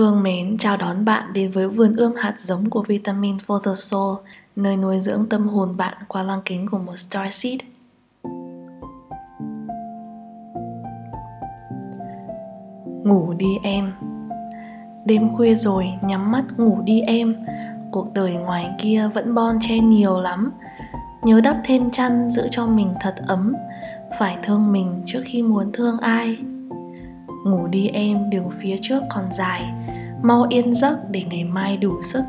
Thương mến chào đón bạn đến với vườn ươm hạt giống của Vitamin for the Soul, nơi nuôi dưỡng tâm hồn bạn qua lăng kính của một Star Seed. Ngủ đi em. Đêm khuya rồi, nhắm mắt ngủ đi em. Cuộc đời ngoài kia vẫn bon chen nhiều lắm. Nhớ đắp thêm chăn giữ cho mình thật ấm. Phải thương mình trước khi muốn thương ai. Ngủ đi em đường phía trước còn dài. Mau yên giấc để ngày mai đủ sức.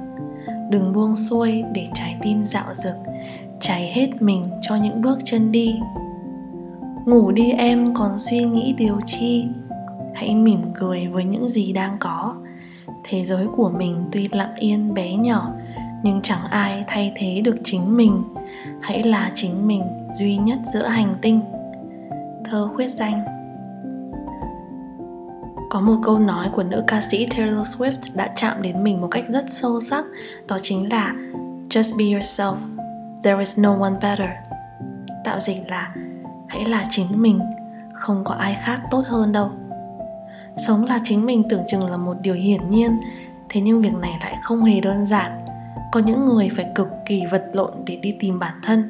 Đừng buông xuôi để trái tim dạo dực Cháy hết mình cho những bước chân đi. Ngủ đi em, còn suy nghĩ điều chi? Hãy mỉm cười với những gì đang có. Thế giới của mình tuy lặng yên bé nhỏ, Nhưng chẳng ai thay thế được chính mình. Hãy là chính mình duy nhất giữa hành tinh. Thơ khuyết danh có một câu nói của nữ ca sĩ Taylor Swift đã chạm đến mình một cách rất sâu sắc, đó chính là, just be yourself. There is no one better. Tạm dịch là, hãy là chính mình, không có ai khác tốt hơn đâu. Sống là chính mình tưởng chừng là một điều hiển nhiên, thế nhưng việc này lại không hề đơn giản. Có những người phải cực kỳ vật lộn để đi tìm bản thân,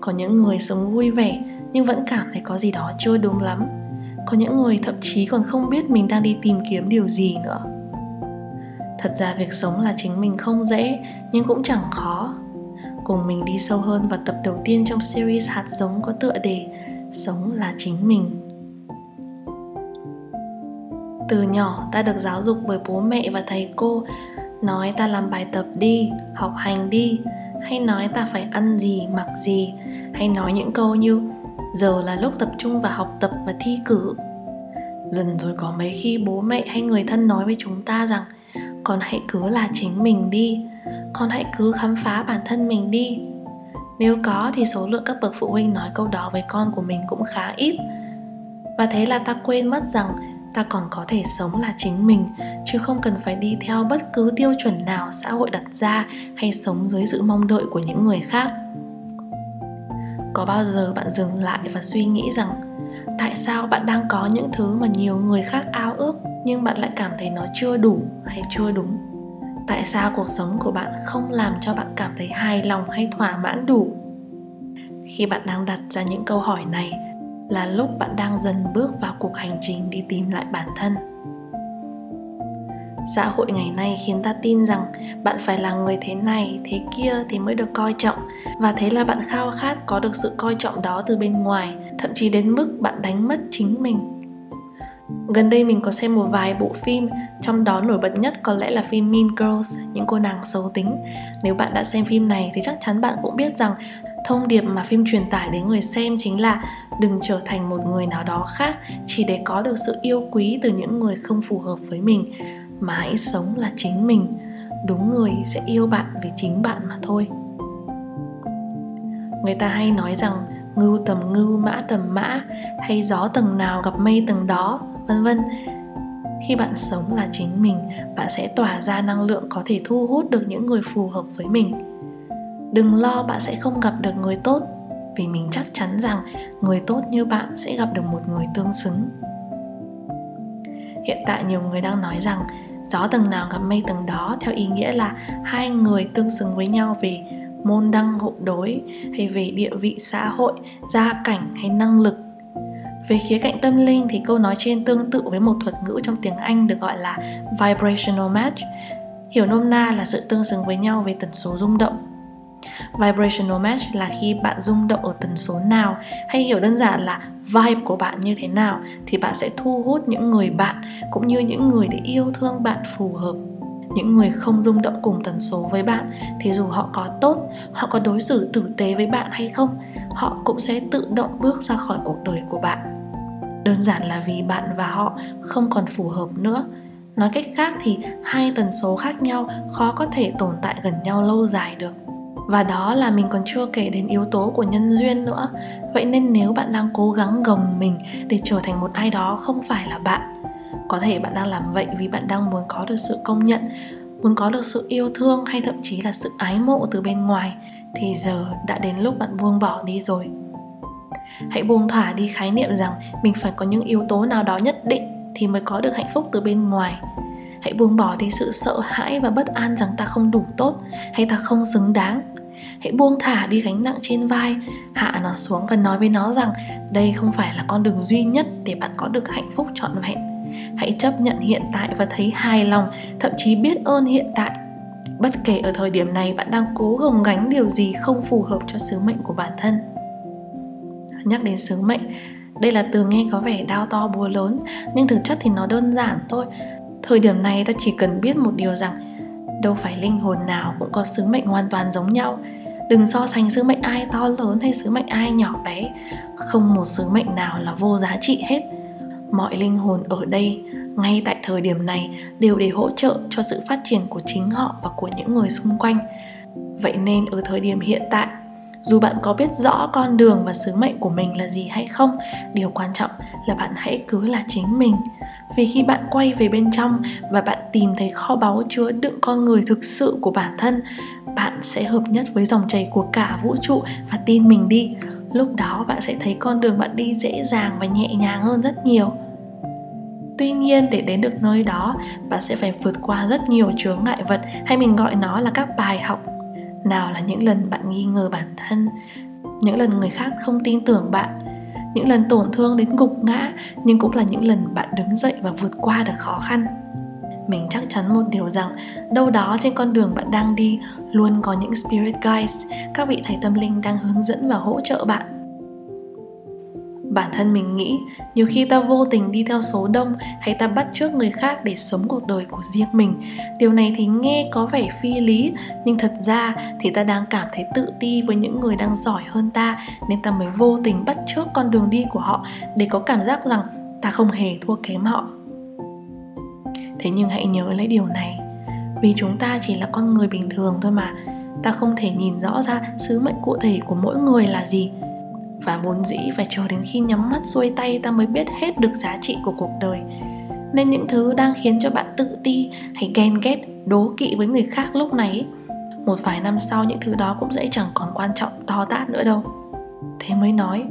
có những người sống vui vẻ nhưng vẫn cảm thấy có gì đó chưa đúng lắm có những người thậm chí còn không biết mình đang đi tìm kiếm điều gì nữa. Thật ra việc sống là chính mình không dễ, nhưng cũng chẳng khó. Cùng mình đi sâu hơn vào tập đầu tiên trong series hạt giống có tựa đề sống là chính mình. Từ nhỏ, ta được giáo dục bởi bố mẹ và thầy cô, nói ta làm bài tập đi, học hành đi, hay nói ta phải ăn gì, mặc gì, hay nói những câu như giờ là lúc tập trung vào học tập và thi cử. Dần rồi có mấy khi bố mẹ hay người thân nói với chúng ta rằng, con hãy cứ là chính mình đi. Con hãy cứ khám phá bản thân mình đi. Nếu có thì số lượng các bậc phụ huynh nói câu đó với con của mình cũng khá ít. Và thế là ta quên mất rằng ta còn có thể sống là chính mình, chứ không cần phải đi theo bất cứ tiêu chuẩn nào xã hội đặt ra hay sống dưới sự mong đợi của những người khác có bao giờ bạn dừng lại và suy nghĩ rằng, tại sao bạn đang có những thứ mà nhiều người khác ao ước, nhưng bạn lại cảm thấy nó chưa đủ hay chưa đúng? Tại sao cuộc sống của bạn không làm cho bạn cảm thấy hài lòng hay thỏa mãn đủ? Khi bạn đang đặt ra những câu hỏi này là lúc bạn đang dần bước vào cuộc hành trình đi tìm lại bản thân xã hội ngày nay khiến ta tin rằng bạn phải là người thế này, thế kia thì mới được coi trọng. Và thế là bạn khao khát có được sự coi trọng đó từ bên ngoài, thậm chí đến mức bạn đánh mất chính mình. Gần đây mình có xem một vài bộ phim, trong đó nổi bật nhất có lẽ là phim Mean Girls, những cô nàng xấu tính. Nếu bạn đã xem phim này thì chắc chắn bạn cũng biết rằng thông điệp mà phim truyền tải đến người xem chính là đừng trở thành một người nào đó khác chỉ để có được sự yêu quý từ những người không phù hợp với mình mà hãy sống là chính mình. Đúng người sẽ yêu bạn vì chính bạn mà thôi. Người ta hay nói rằng, ngưu tầm ngưu, mã tầm mã hay gió tầng nào gặp mây tầng đó vân vân. Khi bạn sống là chính mình, bạn sẽ tỏa ra năng lượng có thể thu hút được những người phù hợp với mình. Đừng lo bạn sẽ không gặp được người tốt, vì mình chắc chắn rằng người tốt như bạn sẽ gặp được một người tương xứng. Hiện tại nhiều người đang nói rằng gió tầng nào gặp mây tầng đó, theo ý nghĩa là hai người tương xứng với nhau về môn đăng hộ đối hay về địa vị xã hội, gia cảnh hay năng lực về khía cạnh tâm linh thì câu nói trên tương tự với một thuật ngữ trong tiếng Anh được gọi là vibrational match. Hiểu nôm na là sự tương xứng với nhau về tần số rung động. Vibrational match là khi bạn rung động ở tần số nào, hay hiểu đơn giản là vibe của bạn như thế nào, thì bạn sẽ thu hút những người bạn cũng như những người để yêu thương bạn phù hợp. Những người không rung động cùng tần số với bạn thì dù họ có tốt, họ có đối xử tử tế với bạn hay không, họ cũng sẽ tự động bước ra khỏi cuộc đời của bạn. Đơn giản là vì bạn và họ không còn phù hợp nữa. Nói cách khác thì hai tần số khác nhau khó có thể tồn tại gần nhau lâu dài được và đó là mình còn chưa kể đến yếu tố của nhân duyên nữa. Vậy nên nếu bạn đang cố gắng gồng mình để trở thành một ai đó không phải là bạn, có thể bạn đang làm vậy vì bạn đang muốn có được sự công nhận, muốn có được sự yêu thương hay thậm chí là sự ái mộ từ bên ngoài, thì giờ đã đến lúc bạn buông bỏ đi rồi. Hãy buông thả đi khái niệm rằng mình phải có những yếu tố nào đó nhất định thì mới có được hạnh phúc từ bên ngoài. Hãy buông bỏ đi sự sợ hãi và bất an rằng ta không đủ tốt hay ta không xứng đáng hãy buông thả đi gánh nặng trên vai, hạ nó xuống và nói với nó rằng, đây không phải là con đường duy nhất để bạn có được hạnh phúc trọn vẹn. Hãy chấp nhận hiện tại và thấy hài lòng, thậm chí biết ơn hiện tại. Bất kể ở thời điểm này bạn đang cố gồng gánh điều gì không phù hợp cho sứ mệnh của bản thân. Nhắc đến sứ mệnh, đây là từ nghe có vẻ đau to búa lớn, nhưng thực chất thì nó đơn giản thôi. Thời điểm này ta chỉ cần biết một điều rằng, đâu phải linh hồn nào cũng có sứ mệnh hoàn toàn giống nhau đừng so sánh sứ mệnh ai to lớn hay sứ mệnh ai nhỏ bé. Không một sứ mệnh nào là vô giá trị hết. Mọi linh hồn ở đây, ngay tại thời điểm này, đều để hỗ trợ cho sự phát triển của chính họ và của những người xung quanh. Vậy nên ở thời điểm hiện tại, dù bạn có biết rõ con đường và sứ mệnh của mình là gì hay không, điều quan trọng là bạn hãy cứ là chính mình. Vì khi bạn quay về bên trong và bạn tìm thấy kho báu chứa đựng con người thực sự của bản thân bạn sẽ hợp nhất với dòng chảy của cả vũ trụ và tin mình đi. Lúc đó bạn sẽ thấy con đường bạn đi dễ dàng và nhẹ nhàng hơn rất nhiều. Tuy nhiên, để đến được nơi đó, bạn sẽ phải vượt qua rất nhiều chướng ngại vật hay mình gọi nó là các bài học. Nào là những lần bạn nghi ngờ bản thân, những lần người khác không tin tưởng bạn, những lần tổn thương đến gục ngã, nhưng cũng là những lần bạn đứng dậy và vượt qua được khó khăn mình chắc chắn một điều rằng, đâu đó trên con đường bạn đang đi, luôn có những spirit guides, các vị thầy tâm linh đang hướng dẫn và hỗ trợ bạn. Bản thân mình nghĩ, nhiều khi ta vô tình đi theo số đông hay ta bắt chước người khác để sống cuộc đời của riêng mình. Điều này thì nghe có vẻ phi lý, nhưng thật ra thì ta đang cảm thấy tự ti với những người đang giỏi hơn ta, nên ta mới vô tình bắt chước con đường đi của họ để có cảm giác rằng ta không hề thua kém họ thế nhưng hãy nhớ lấy điều này. Vì chúng ta chỉ là con người bình thường thôi mà. Ta không thể nhìn rõ ra sứ mệnh cụ thể của mỗi người là gì. Và vốn dĩ phải chờ đến khi nhắm mắt xuôi tay ta mới biết hết được giá trị của cuộc đời. Nên những thứ đang khiến cho bạn tự ti hay ghen ghét, đố kỵ với người khác lúc này một vài năm sau những thứ đó cũng sẽ chẳng còn quan trọng to tát nữa đâu. Thế mới nói,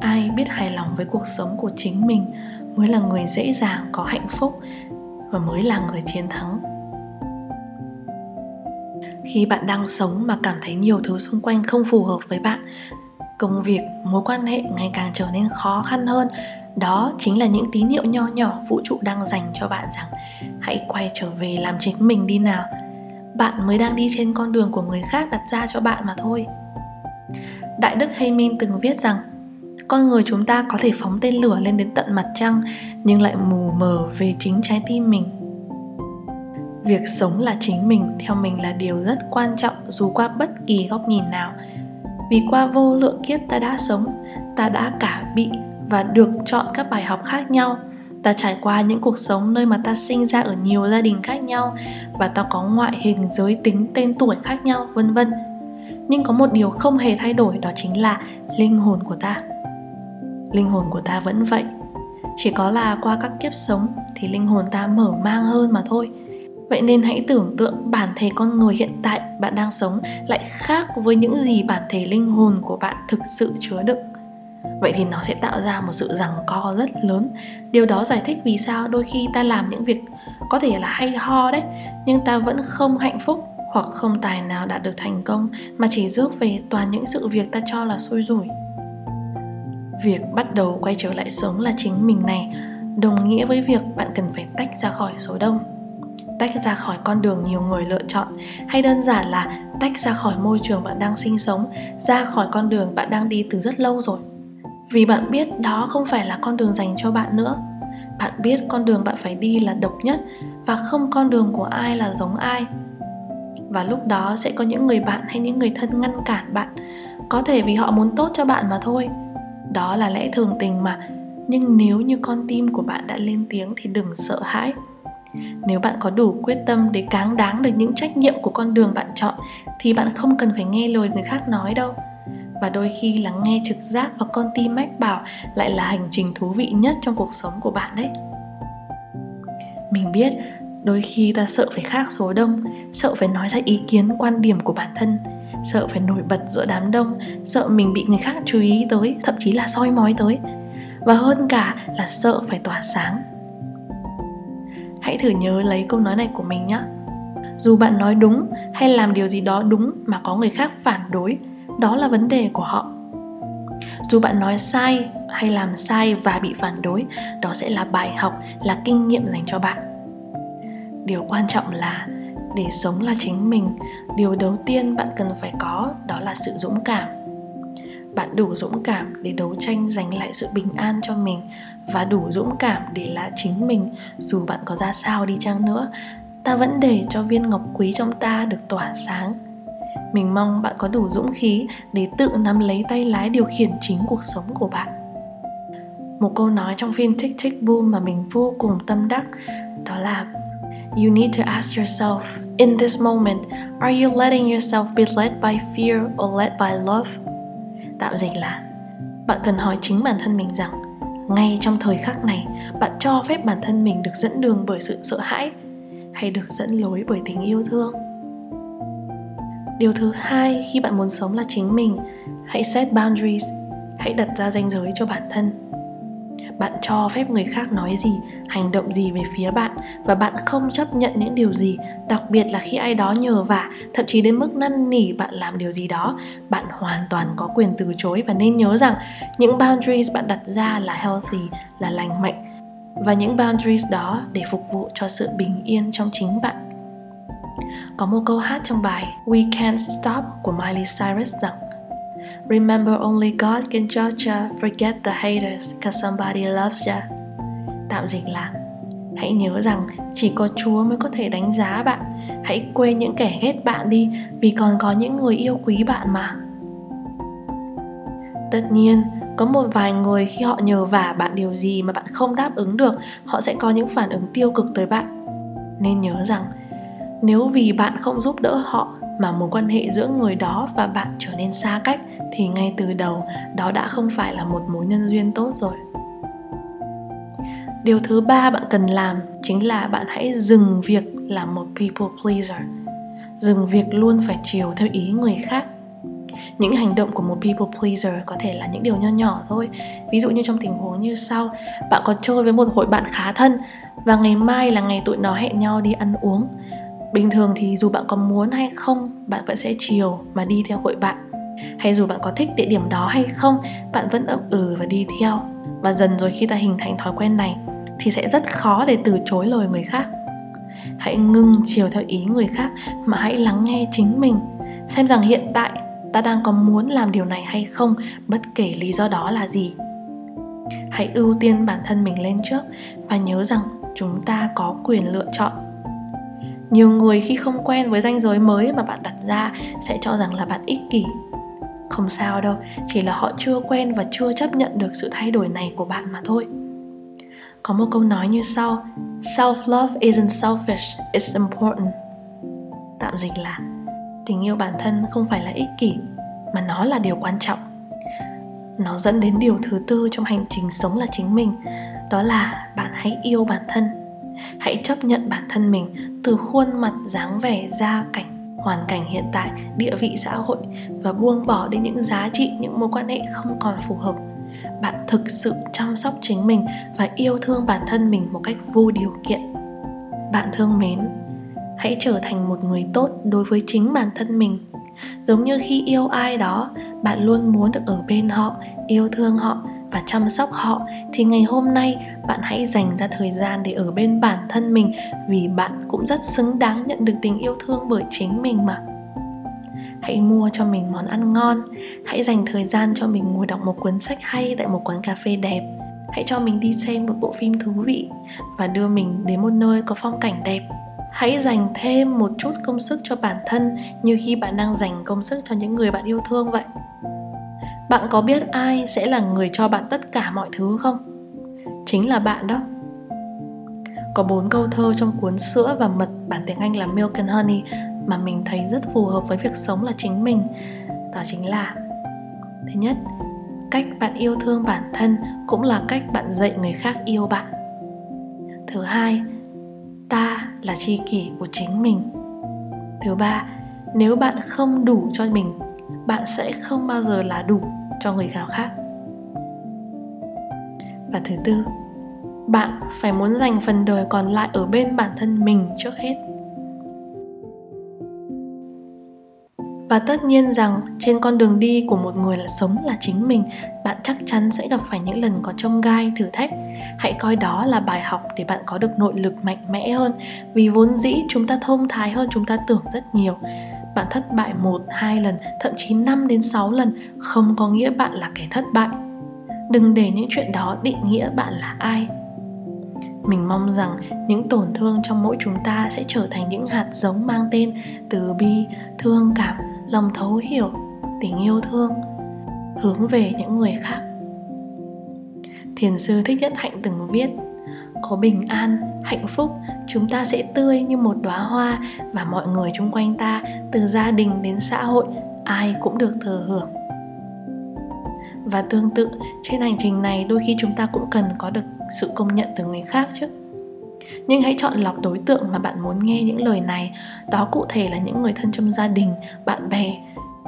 ai biết hài lòng với cuộc sống của chính mình mới là người dễ dàng có hạnh phúc và mới là người chiến thắng. Khi bạn đang sống mà cảm thấy nhiều thứ xung quanh không phù hợp với bạn, công việc, mối quan hệ ngày càng trở nên khó khăn hơn. Đó chính là những tín hiệu nho nhỏ vũ trụ đang dành cho bạn rằng hãy quay trở về làm chính mình đi nào. Bạn mới đang đi trên con đường của người khác đặt ra cho bạn mà thôi. Đại đức Haymin từng viết rằng con người chúng ta có thể phóng tên lửa lên đến tận mặt trăng, nhưng lại mù mờ về chính trái tim mình. Việc sống là chính mình, theo mình là điều rất quan trọng, dù qua bất kỳ góc nhìn nào. Vì qua vô lượng kiếp ta đã sống, ta đã cả bị và được chọn các bài học khác nhau. Ta trải qua những cuộc sống nơi mà ta sinh ra ở nhiều gia đình khác nhau và ta có ngoại hình, giới tính, tên tuổi khác nhau, vân vân. Nhưng có một điều không hề thay đổi, đó chính là linh hồn của ta linh hồn của ta vẫn vậy. Chỉ có là qua các kiếp sống thì linh hồn ta mở mang hơn mà thôi. Vậy nên hãy tưởng tượng bản thể con người hiện tại bạn đang sống lại khác với những gì bản thể linh hồn của bạn thực sự chứa đựng. Vậy thì nó sẽ tạo ra một sự rằng co rất lớn. Điều đó giải thích vì sao đôi khi ta làm những việc có thể là hay ho đấy, nhưng ta vẫn không hạnh phúc hoặc không tài nào đạt được thành công, mà chỉ rước về toàn những sự việc ta cho là xui rủi việc bắt đầu quay trở lại sống là chính mình này. Đồng nghĩa với việc bạn cần phải tách ra khỏi số đông. Tách ra khỏi con đường nhiều người lựa chọn, hay đơn giản là tách ra khỏi môi trường bạn đang sinh sống, ra khỏi con đường bạn đang đi từ rất lâu rồi. Vì bạn biết đó không phải là con đường dành cho bạn nữa. Bạn biết con đường bạn phải đi là độc nhất và không con đường của ai là giống ai. Và lúc đó sẽ có những người bạn hay những người thân ngăn cản bạn. Có thể vì họ muốn tốt cho bạn mà thôi đó là lẽ thường tình mà. Nhưng nếu như con tim của bạn đã lên tiếng thì đừng sợ hãi. Nếu bạn có đủ quyết tâm để cáng đáng được những trách nhiệm của con đường bạn chọn, thì bạn không cần phải nghe lời người khác nói đâu. Và đôi khi lắng nghe trực giác và con tim mách bảo lại là hành trình thú vị nhất trong cuộc sống của bạn đấy. Mình biết, đôi khi ta sợ phải khác số đông, sợ phải nói ra ý kiến quan điểm của bản thân sợ phải nổi bật giữa đám đông, sợ mình bị người khác chú ý tới, thậm chí là soi mói tới. Và hơn cả là sợ phải tỏa sáng. Hãy thử nhớ lấy câu nói này của mình nhé. Dù bạn nói đúng hay làm điều gì đó đúng mà có người khác phản đối, đó là vấn đề của họ. Dù bạn nói sai hay làm sai và bị phản đối, đó sẽ là bài học, là kinh nghiệm dành cho bạn. Điều quan trọng là để sống là chính mình, điều đầu tiên bạn cần phải có đó là sự dũng cảm. Bạn đủ dũng cảm để đấu tranh giành lại sự bình an cho mình và đủ dũng cảm để là chính mình, dù bạn có ra sao đi chăng nữa, ta vẫn để cho viên ngọc quý trong ta được tỏa sáng. Mình mong bạn có đủ dũng khí để tự nắm lấy tay lái điều khiển chính cuộc sống của bạn. Một câu nói trong phim Tick Tick Boom mà mình vô cùng tâm đắc, đó là You need to ask yourself in this moment, are you letting yourself be led by fear or led by love? Tạm dịch là bạn cần hỏi chính bản thân mình rằng ngay trong thời khắc này bạn cho phép bản thân mình được dẫn đường bởi sự sợ hãi hay được dẫn lối bởi tình yêu thương điều thứ hai khi bạn muốn sống là chính mình hãy set boundaries hãy đặt ra ranh giới cho bản thân bạn cho phép người khác nói gì, hành động gì về phía bạn và bạn không chấp nhận những điều gì, đặc biệt là khi ai đó nhờ vả, thậm chí đến mức năn nỉ bạn làm điều gì đó, bạn hoàn toàn có quyền từ chối và nên nhớ rằng những boundaries bạn đặt ra là healthy, là lành mạnh và những boundaries đó để phục vụ cho sự bình yên trong chính bạn. Có một câu hát trong bài We Can't Stop của Miley Cyrus rằng Remember only God can judge ya, forget the haters, cause somebody loves ya. Tạm dịch là Hãy nhớ rằng chỉ có Chúa mới có thể đánh giá bạn. Hãy quên những kẻ ghét bạn đi Vì còn có những người yêu quý bạn mà. Tất nhiên, có một vài người khi họ nhờ vả bạn điều gì mà bạn không đáp ứng được Họ sẽ có những phản ứng tiêu cực tới bạn. Nên nhớ rằng nếu vì bạn không giúp đỡ họ mà mối quan hệ giữa người đó và bạn trở nên xa cách thì ngay từ đầu, đó đã không phải là một mối nhân duyên tốt rồi. Điều thứ ba bạn cần làm chính là bạn hãy dừng việc làm một people pleaser. Dừng việc luôn phải chiều theo ý người khác. Những hành động của một people pleaser có thể là những điều nho nhỏ thôi. Ví dụ như trong tình huống như sau, bạn có chơi với một hội bạn khá thân và ngày mai là ngày tụi nó hẹn nhau đi ăn uống. Bình thường thì dù bạn có muốn hay không, bạn vẫn sẽ chiều mà đi theo hội bạn hay dù bạn có thích địa điểm đó hay không, bạn vẫn ậm ừ và đi theo. Và dần rồi khi ta hình thành thói quen này, thì sẽ rất khó để từ chối lời người khác. Hãy ngưng chiều theo ý người khác mà hãy lắng nghe chính mình. Xem rằng hiện tại, ta đang có muốn làm điều này hay không, bất kể lý do đó là gì. Hãy ưu tiên bản thân mình lên trước và nhớ rằng chúng ta có quyền lựa chọn. Nhiều người khi không quen với ranh giới mới mà bạn đặt ra sẽ cho rằng là bạn ích kỷ không sao đâu, chỉ là họ chưa quen và chưa chấp nhận được sự thay đổi này của bạn mà thôi. Có một câu nói như sau self love isn't selfish, it's important. Tạm dịch là, tình yêu bản thân không phải là ích kỷ, mà nó là điều quan trọng. Nó dẫn đến điều thứ tư trong hành trình sống là chính mình, đó là bạn hãy yêu bản thân. Hãy chấp nhận bản thân mình từ khuôn mặt dáng vẻ da cảnh hoàn cảnh hiện tại, địa vị xã hội và buông bỏ đi những giá trị, những mối quan hệ không còn phù hợp. Bạn thực sự chăm sóc chính mình và yêu thương bản thân mình một cách vô điều kiện. Bạn thương mến, hãy trở thành một người tốt đối với chính bản thân mình. Giống như khi yêu ai đó, bạn luôn muốn được ở bên họ, yêu thương họ và chăm sóc họ, thì ngày hôm nay bạn hãy dành ra thời gian để ở bên bản thân mình, vì bạn cũng rất xứng đáng nhận được tình yêu thương bởi chính mình mà. Hãy mua cho mình món ăn ngon, hãy dành thời gian cho mình ngồi đọc một cuốn sách hay tại một quán cà phê đẹp. Hãy cho mình đi xem một bộ phim thú vị và đưa mình đến một nơi có phong cảnh đẹp. Hãy dành thêm một chút công sức cho bản thân, như khi bạn đang dành công sức cho những người bạn yêu thương vậy bạn có biết ai sẽ là người cho bạn tất cả mọi thứ không? Chính là bạn đó. Có bốn câu thơ trong cuốn sữa và mật, bản tiếng anh là milk and honey, mà mình thấy rất phù hợp với việc sống là chính mình. Đó chính là, thứ nhất, cách bạn yêu thương bản thân cũng là cách bạn dạy người khác yêu bạn. Thứ hai, ta là tri kỷ của chính mình. Thứ ba, nếu bạn không đủ cho mình, bạn sẽ không bao giờ là đủ cho người nào khác. Và thứ tư, bạn phải muốn dành phần đời còn lại ở bên bản thân mình trước hết. Và tất nhiên rằng trên con đường đi của một người là sống là chính mình, bạn chắc chắn sẽ gặp phải những lần có trông gai, thử thách. Hãy coi đó là bài học để bạn có được nội lực mạnh mẽ hơn, vì vốn dĩ chúng ta thông thái hơn, chúng ta tưởng rất nhiều bạn thất bại một, hai lần, thậm chí 5 đến 6 lần không có nghĩa bạn là kẻ thất bại. Đừng để những chuyện đó định nghĩa bạn là ai. Mình mong rằng những tổn thương trong mỗi chúng ta sẽ trở thành những hạt giống mang tên từ bi, thương cảm, lòng thấu hiểu, tình yêu thương hướng về những người khác. Thiền sư Thích Nhất Hạnh từng viết có bình an hạnh phúc chúng ta sẽ tươi như một đóa hoa và mọi người chung quanh ta, từ gia đình đến xã hội, ai cũng được thừa hưởng. Và tương tự, trên hành trình này đôi khi chúng ta cũng cần có được sự công nhận từ người khác chứ. Nhưng hãy chọn lọc đối tượng mà bạn muốn nghe những lời này. Đó cụ thể là những người thân trong gia đình, bạn bè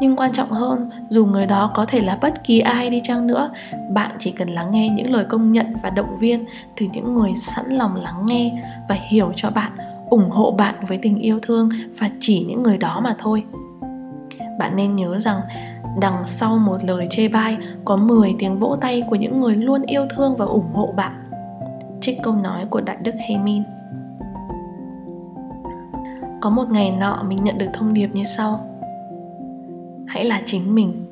nhưng quan trọng hơn, dù người đó có thể là bất kỳ ai đi chăng nữa, bạn chỉ cần lắng nghe những lời công nhận và động viên từ những người sẵn lòng lắng nghe và hiểu cho bạn, ủng hộ bạn với tình yêu thương và chỉ những người đó mà thôi. Bạn nên nhớ rằng, đằng sau một lời chê bai có 10 tiếng vỗ tay của những người luôn yêu thương và ủng hộ bạn. Trích câu nói của đại đức Hemin có một ngày nọ mình nhận được thông điệp như sau hãy là chính mình.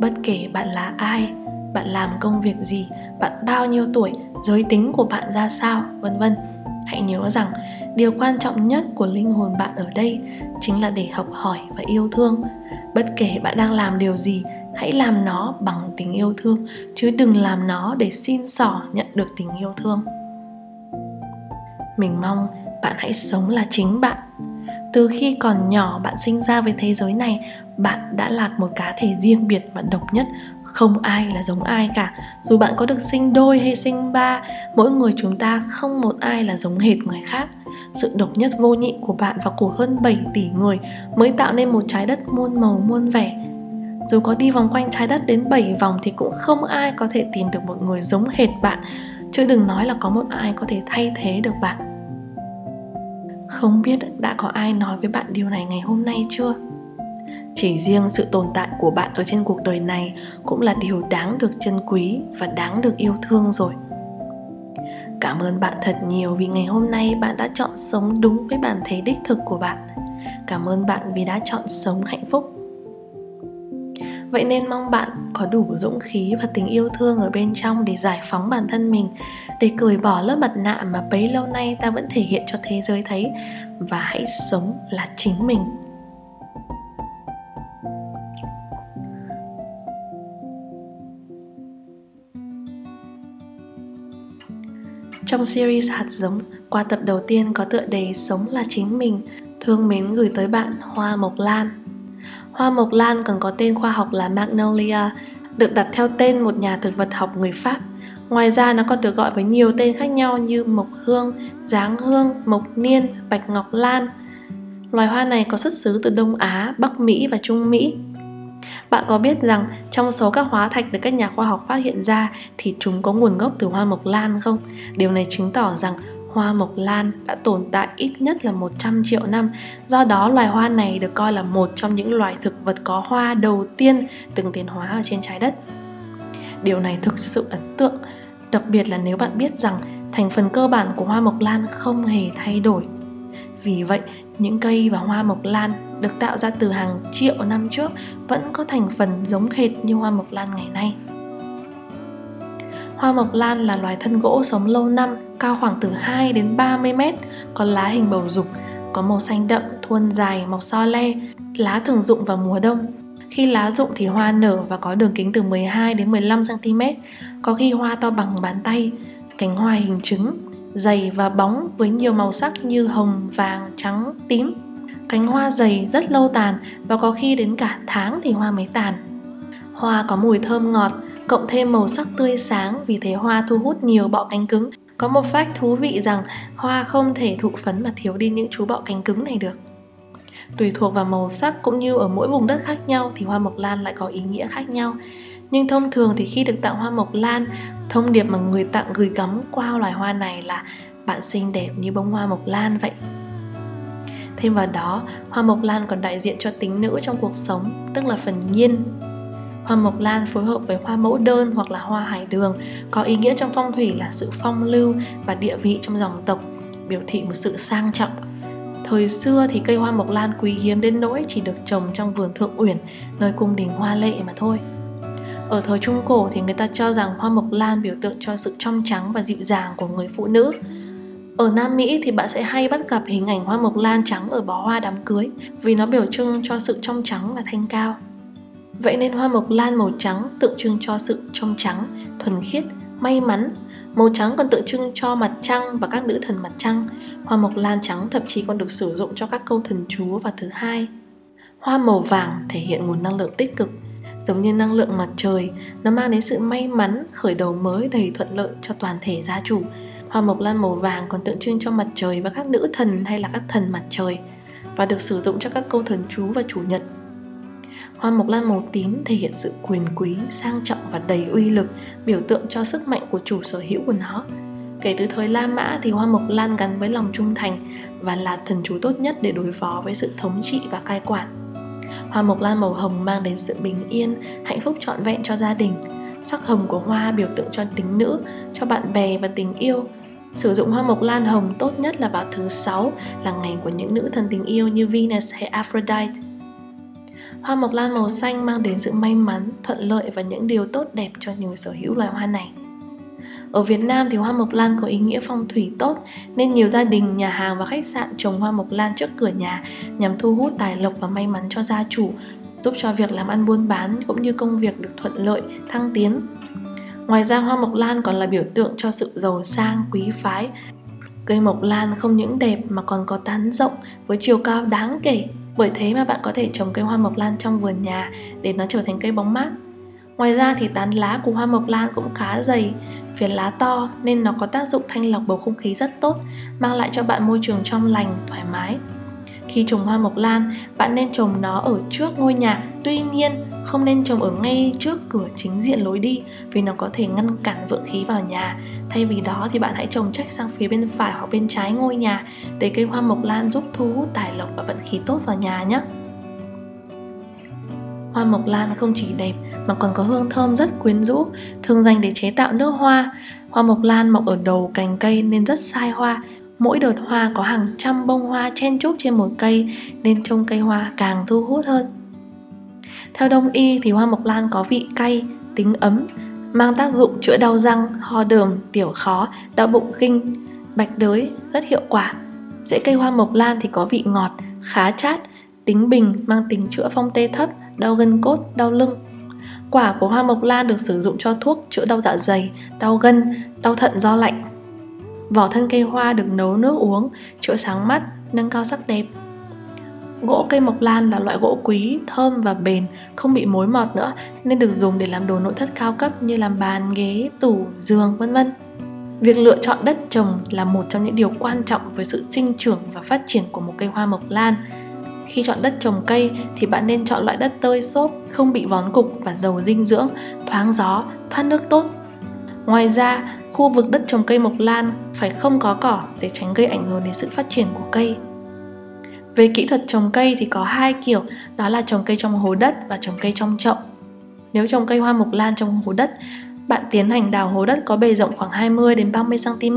Bất kể bạn là ai, bạn làm công việc gì, bạn bao nhiêu tuổi, giới tính của bạn ra sao, vân vân. Hãy nhớ rằng, điều quan trọng nhất của linh hồn bạn ở đây chính là để học hỏi và yêu thương. Bất kể bạn đang làm điều gì, hãy làm nó bằng tình yêu thương, chứ đừng làm nó để xin xỏ nhận được tình yêu thương. Mình mong bạn hãy sống là chính bạn. Từ khi còn nhỏ bạn sinh ra với thế giới này bạn đã là một cá thể riêng biệt và độc nhất. Không ai là giống ai cả. Dù bạn có được sinh đôi hay sinh ba, mỗi người chúng ta không một ai là giống hệt người khác. Sự độc nhất vô nhị của bạn và của hơn 7 tỷ người mới tạo nên một trái đất muôn màu, muôn vẻ. Dù có đi vòng quanh trái đất đến 7 vòng thì cũng không ai có thể tìm được một người giống hệt bạn. Chứ đừng nói là có một ai có thể thay thế được bạn. Không biết đã có ai nói với bạn điều này ngày hôm nay chưa? Chỉ riêng sự tồn tại của bạn ở trên cuộc đời này cũng là điều đáng được trân quý và đáng được yêu thương rồi. Cảm ơn bạn thật nhiều vì ngày hôm nay bạn đã chọn sống đúng với bản thể đích thực của bạn. Cảm ơn bạn vì đã chọn sống hạnh phúc. Vậy nên mong bạn có đủ dũng khí và tình yêu thương ở bên trong để giải phóng bản thân mình, để cởi bỏ lớp mặt nạ mà bấy lâu nay ta vẫn thể hiện cho thế giới thấy, và hãy sống là chính mình. Trong series Hạt giống, qua tập đầu tiên có tựa đề Sống là chính mình, thương mến gửi tới bạn Hoa Mộc Lan. Hoa Mộc Lan còn có tên khoa học là Magnolia, được đặt theo tên một nhà thực vật học người Pháp. Ngoài ra nó còn được gọi với nhiều tên khác nhau như mộc hương, giáng hương, mộc niên, bạch ngọc lan. Loài hoa này có xuất xứ từ Đông Á, Bắc Mỹ và Trung Mỹ. Bạn có biết rằng trong số các hóa thạch được các nhà khoa học phát hiện ra thì chúng có nguồn gốc từ hoa mộc lan không? Điều này chứng tỏ rằng hoa mộc lan đã tồn tại ít nhất là 100 triệu năm. Do đó loài hoa này được coi là một trong những loài thực vật có hoa đầu tiên từng tiến hóa ở trên trái đất. Điều này thực sự ấn tượng, đặc biệt là nếu bạn biết rằng thành phần cơ bản của hoa mộc lan không hề thay đổi. Vì vậy, những cây và hoa mộc lan được tạo ra từ hàng triệu năm trước vẫn có thành phần giống hệt như hoa mộc lan ngày nay. Hoa mộc lan là loài thân gỗ sống lâu năm, cao khoảng từ 2 đến 30 mét, có lá hình bầu dục, có màu xanh đậm, thuôn dài, mọc so le. Lá thường rụng vào mùa đông. Khi lá rụng thì hoa nở và có đường kính từ 12 đến 15 cm, có khi hoa to bằng bàn tay, cánh hoa hình trứng, dày và bóng với nhiều màu sắc như hồng, vàng, trắng, tím. Cánh hoa dày rất lâu tàn và có khi đến cả tháng thì hoa mới tàn. Hoa có mùi thơm ngọt, cộng thêm màu sắc tươi sáng vì thế hoa thu hút nhiều bọ cánh cứng. Có một fact thú vị rằng hoa không thể thụ phấn mà thiếu đi những chú bọ cánh cứng này được. Tùy thuộc vào màu sắc cũng như ở mỗi vùng đất khác nhau thì hoa mộc lan lại có ý nghĩa khác nhau. Nhưng thông thường thì khi được tặng hoa mộc lan, thông điệp mà người tặng gửi gắm qua loài hoa này là bạn xinh đẹp như bông hoa mộc lan vậy. Thêm vào đó, hoa mộc lan còn đại diện cho tính nữ trong cuộc sống, tức là phần nhiên. Hoa mộc lan phối hợp với hoa mẫu đơn hoặc là hoa hải đường có ý nghĩa trong phong thủy là sự phong lưu và địa vị trong dòng tộc, biểu thị một sự sang trọng. Thời xưa thì cây hoa mộc lan quý hiếm đến nỗi chỉ được trồng trong vườn thượng uyển, nơi cung đình hoa lệ mà thôi. Ở thời Trung Cổ thì người ta cho rằng hoa mộc lan biểu tượng cho sự trong trắng và dịu dàng của người phụ nữ. Ở Nam Mỹ thì bạn sẽ hay bắt gặp hình ảnh hoa mộc lan trắng ở bó hoa đám cưới vì nó biểu trưng cho sự trong trắng và thanh cao. Vậy nên hoa mộc lan màu trắng tượng trưng cho sự trong trắng, thuần khiết, may mắn. Màu trắng còn tượng trưng cho mặt trăng và các nữ thần mặt trăng. Hoa mộc lan trắng thậm chí còn được sử dụng cho các câu thần chú và thứ hai. Hoa màu vàng thể hiện nguồn năng lượng tích cực, giống như năng lượng mặt trời, nó mang đến sự may mắn, khởi đầu mới đầy thuận lợi cho toàn thể gia chủ. Hoa mộc lan màu vàng còn tượng trưng cho mặt trời và các nữ thần hay là các thần mặt trời và được sử dụng cho các câu thần chú và chủ nhật Hoa mộc lan màu tím thể hiện sự quyền quý, sang trọng và đầy uy lực, biểu tượng cho sức mạnh của chủ sở hữu của nó. Kể từ thời La Mã thì hoa mộc lan gắn với lòng trung thành và là thần chú tốt nhất để đối phó với sự thống trị và cai quản. Hoa mộc lan màu hồng mang đến sự bình yên, hạnh phúc trọn vẹn cho gia đình. Sắc hồng của hoa biểu tượng cho tính nữ, cho bạn bè và tình yêu. Sử dụng hoa mộc lan hồng tốt nhất là vào thứ sáu là ngày của những nữ thần tình yêu như Venus hay Aphrodite. Hoa mộc lan màu xanh mang đến sự may mắn, thuận lợi và những điều tốt đẹp cho người sở hữu loài hoa này. Ở Việt Nam thì hoa mộc lan có ý nghĩa phong thủy tốt nên nhiều gia đình, nhà hàng và khách sạn trồng hoa mộc lan trước cửa nhà nhằm thu hút tài lộc và may mắn cho gia chủ, giúp cho việc làm ăn buôn bán cũng như công việc được thuận lợi, thăng tiến. Ngoài ra hoa mộc lan còn là biểu tượng cho sự giàu sang, quý phái. Cây mộc lan không những đẹp mà còn có tán rộng với chiều cao đáng kể bởi thế mà bạn có thể trồng cây hoa mộc lan trong vườn nhà để nó trở thành cây bóng mát. Ngoài ra thì tán lá của hoa mộc lan cũng khá dày, phiến lá to nên nó có tác dụng thanh lọc bầu không khí rất tốt, mang lại cho bạn môi trường trong lành, thoải mái. Khi trồng hoa mộc lan, bạn nên trồng nó ở trước ngôi nhà, tuy nhiên không nên trồng ở ngay trước cửa chính diện lối đi vì nó có thể ngăn cản vượng khí vào nhà. Thay vì đó thì bạn hãy trồng trách sang phía bên phải hoặc bên trái ngôi nhà để cây hoa mộc lan giúp thu hút tài lộc và vận khí tốt vào nhà nhé. Hoa mộc lan không chỉ đẹp mà còn có hương thơm rất quyến rũ, thường dành để chế tạo nước hoa. Hoa mộc lan mọc ở đầu cành cây nên rất sai hoa, mỗi đợt hoa có hàng trăm bông hoa chen chúc trên một cây nên trông cây hoa càng thu hút hơn. Theo đông y thì hoa mộc lan có vị cay, tính ấm, mang tác dụng chữa đau răng, ho đờm, tiểu khó, đau bụng kinh, bạch đới rất hiệu quả. Rễ cây hoa mộc lan thì có vị ngọt, khá chát, tính bình, mang tính chữa phong tê thấp, đau gân cốt, đau lưng. Quả của hoa mộc lan được sử dụng cho thuốc chữa đau dạ dày, đau gân, đau thận do lạnh. Vỏ thân cây hoa được nấu nước uống, chữa sáng mắt, nâng cao sắc đẹp. Gỗ cây mộc lan là loại gỗ quý, thơm và bền, không bị mối mọt nữa nên được dùng để làm đồ nội thất cao cấp như làm bàn, ghế, tủ, giường, vân vân. Việc lựa chọn đất trồng là một trong những điều quan trọng với sự sinh trưởng và phát triển của một cây hoa mộc lan. Khi chọn đất trồng cây thì bạn nên chọn loại đất tơi xốp, không bị vón cục và giàu dinh dưỡng, thoáng gió, thoát nước tốt. Ngoài ra, khu vực đất trồng cây mộc lan phải không có cỏ để tránh gây ảnh hưởng đến sự phát triển của cây. Về kỹ thuật trồng cây thì có hai kiểu, đó là trồng cây trong hố đất và trồng cây trong chậu. Nếu trồng cây hoa mộc lan trong hố đất, bạn tiến hành đào hố đất có bề rộng khoảng 20 đến 30 cm.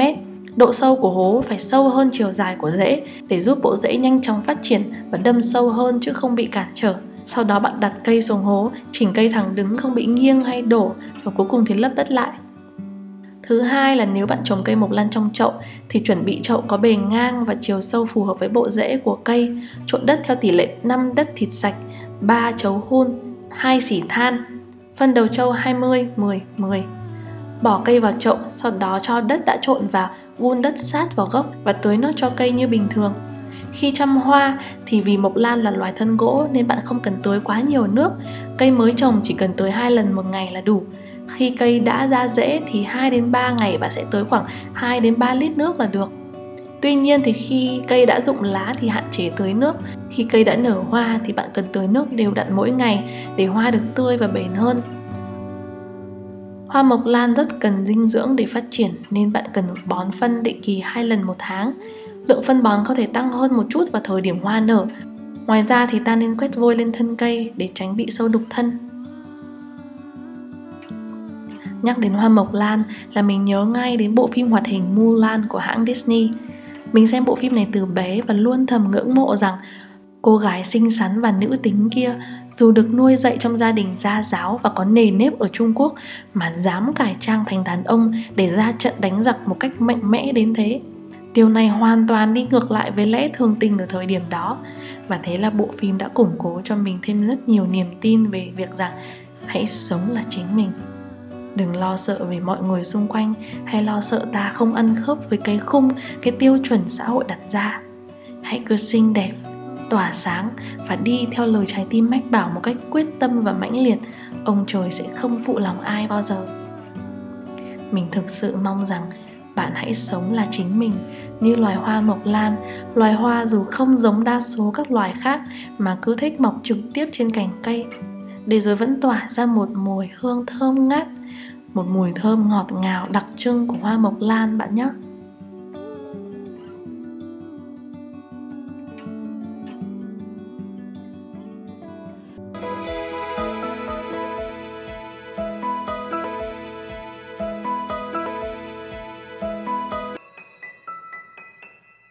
Độ sâu của hố phải sâu hơn chiều dài của rễ để giúp bộ rễ nhanh chóng phát triển và đâm sâu hơn chứ không bị cản trở. Sau đó bạn đặt cây xuống hố, chỉnh cây thẳng đứng không bị nghiêng hay đổ và cuối cùng thì lấp đất lại. Thứ hai là nếu bạn trồng cây mộc lan trong chậu thì chuẩn bị chậu có bề ngang và chiều sâu phù hợp với bộ rễ của cây, trộn đất theo tỷ lệ 5 đất thịt sạch, 3 chấu hun, 2 xỉ than, phân đầu trâu 20 10 10. Bỏ cây vào chậu, sau đó cho đất đã trộn vào, vun đất sát vào gốc và tưới nước cho cây như bình thường. Khi chăm hoa thì vì mộc lan là loài thân gỗ nên bạn không cần tưới quá nhiều nước. Cây mới trồng chỉ cần tưới hai lần một ngày là đủ khi cây đã ra rễ thì 2 đến 3 ngày bạn sẽ tưới khoảng 2 đến 3 lít nước là được. Tuy nhiên thì khi cây đã rụng lá thì hạn chế tưới nước. Khi cây đã nở hoa thì bạn cần tưới nước đều đặn mỗi ngày để hoa được tươi và bền hơn. Hoa mộc lan rất cần dinh dưỡng để phát triển, nên bạn cần bón phân định kỳ hai lần một tháng. Lượng phân bón có thể tăng hơn một chút vào thời điểm hoa nở. Ngoài ra thì ta nên quét vôi lên thân cây để tránh bị sâu đục thân. Nhắc đến hoa mộc lan là mình nhớ ngay đến bộ phim hoạt hình Mulan của hãng Disney. Mình xem bộ phim này từ bé và luôn thầm ngưỡng mộ rằng cô gái xinh xắn và nữ tính kia dù được nuôi dạy trong gia đình gia giáo và có nề nếp ở Trung Quốc, mà dám cải trang thành đàn ông để ra trận đánh giặc một cách mạnh mẽ đến thế. Điều này hoàn toàn đi ngược lại với lẽ thường tình ở thời điểm đó. Và thế là bộ phim đã củng cố cho mình thêm rất nhiều niềm tin về việc rằng hãy sống là chính mình. Đừng lo sợ về mọi người xung quanh, hay lo sợ ta không ăn khớp với cái khung, cái tiêu chuẩn xã hội đặt ra. Hãy cứ xinh đẹp tỏa sáng và đi theo lời trái tim mách bảo một cách quyết tâm và mãnh liệt, ông trời sẽ không phụ lòng ai bao giờ. Mình thực sự mong rằng bạn hãy sống là chính mình, như loài hoa mộc lan. Loài hoa dù không giống đa số các loài khác mà cứ thích mọc trực tiếp trên cành cây. Để rồi vẫn tỏa ra một mùi hương thơm ngát, một mùi thơm ngọt ngào đặc trưng của hoa mộc lan bạn nhé.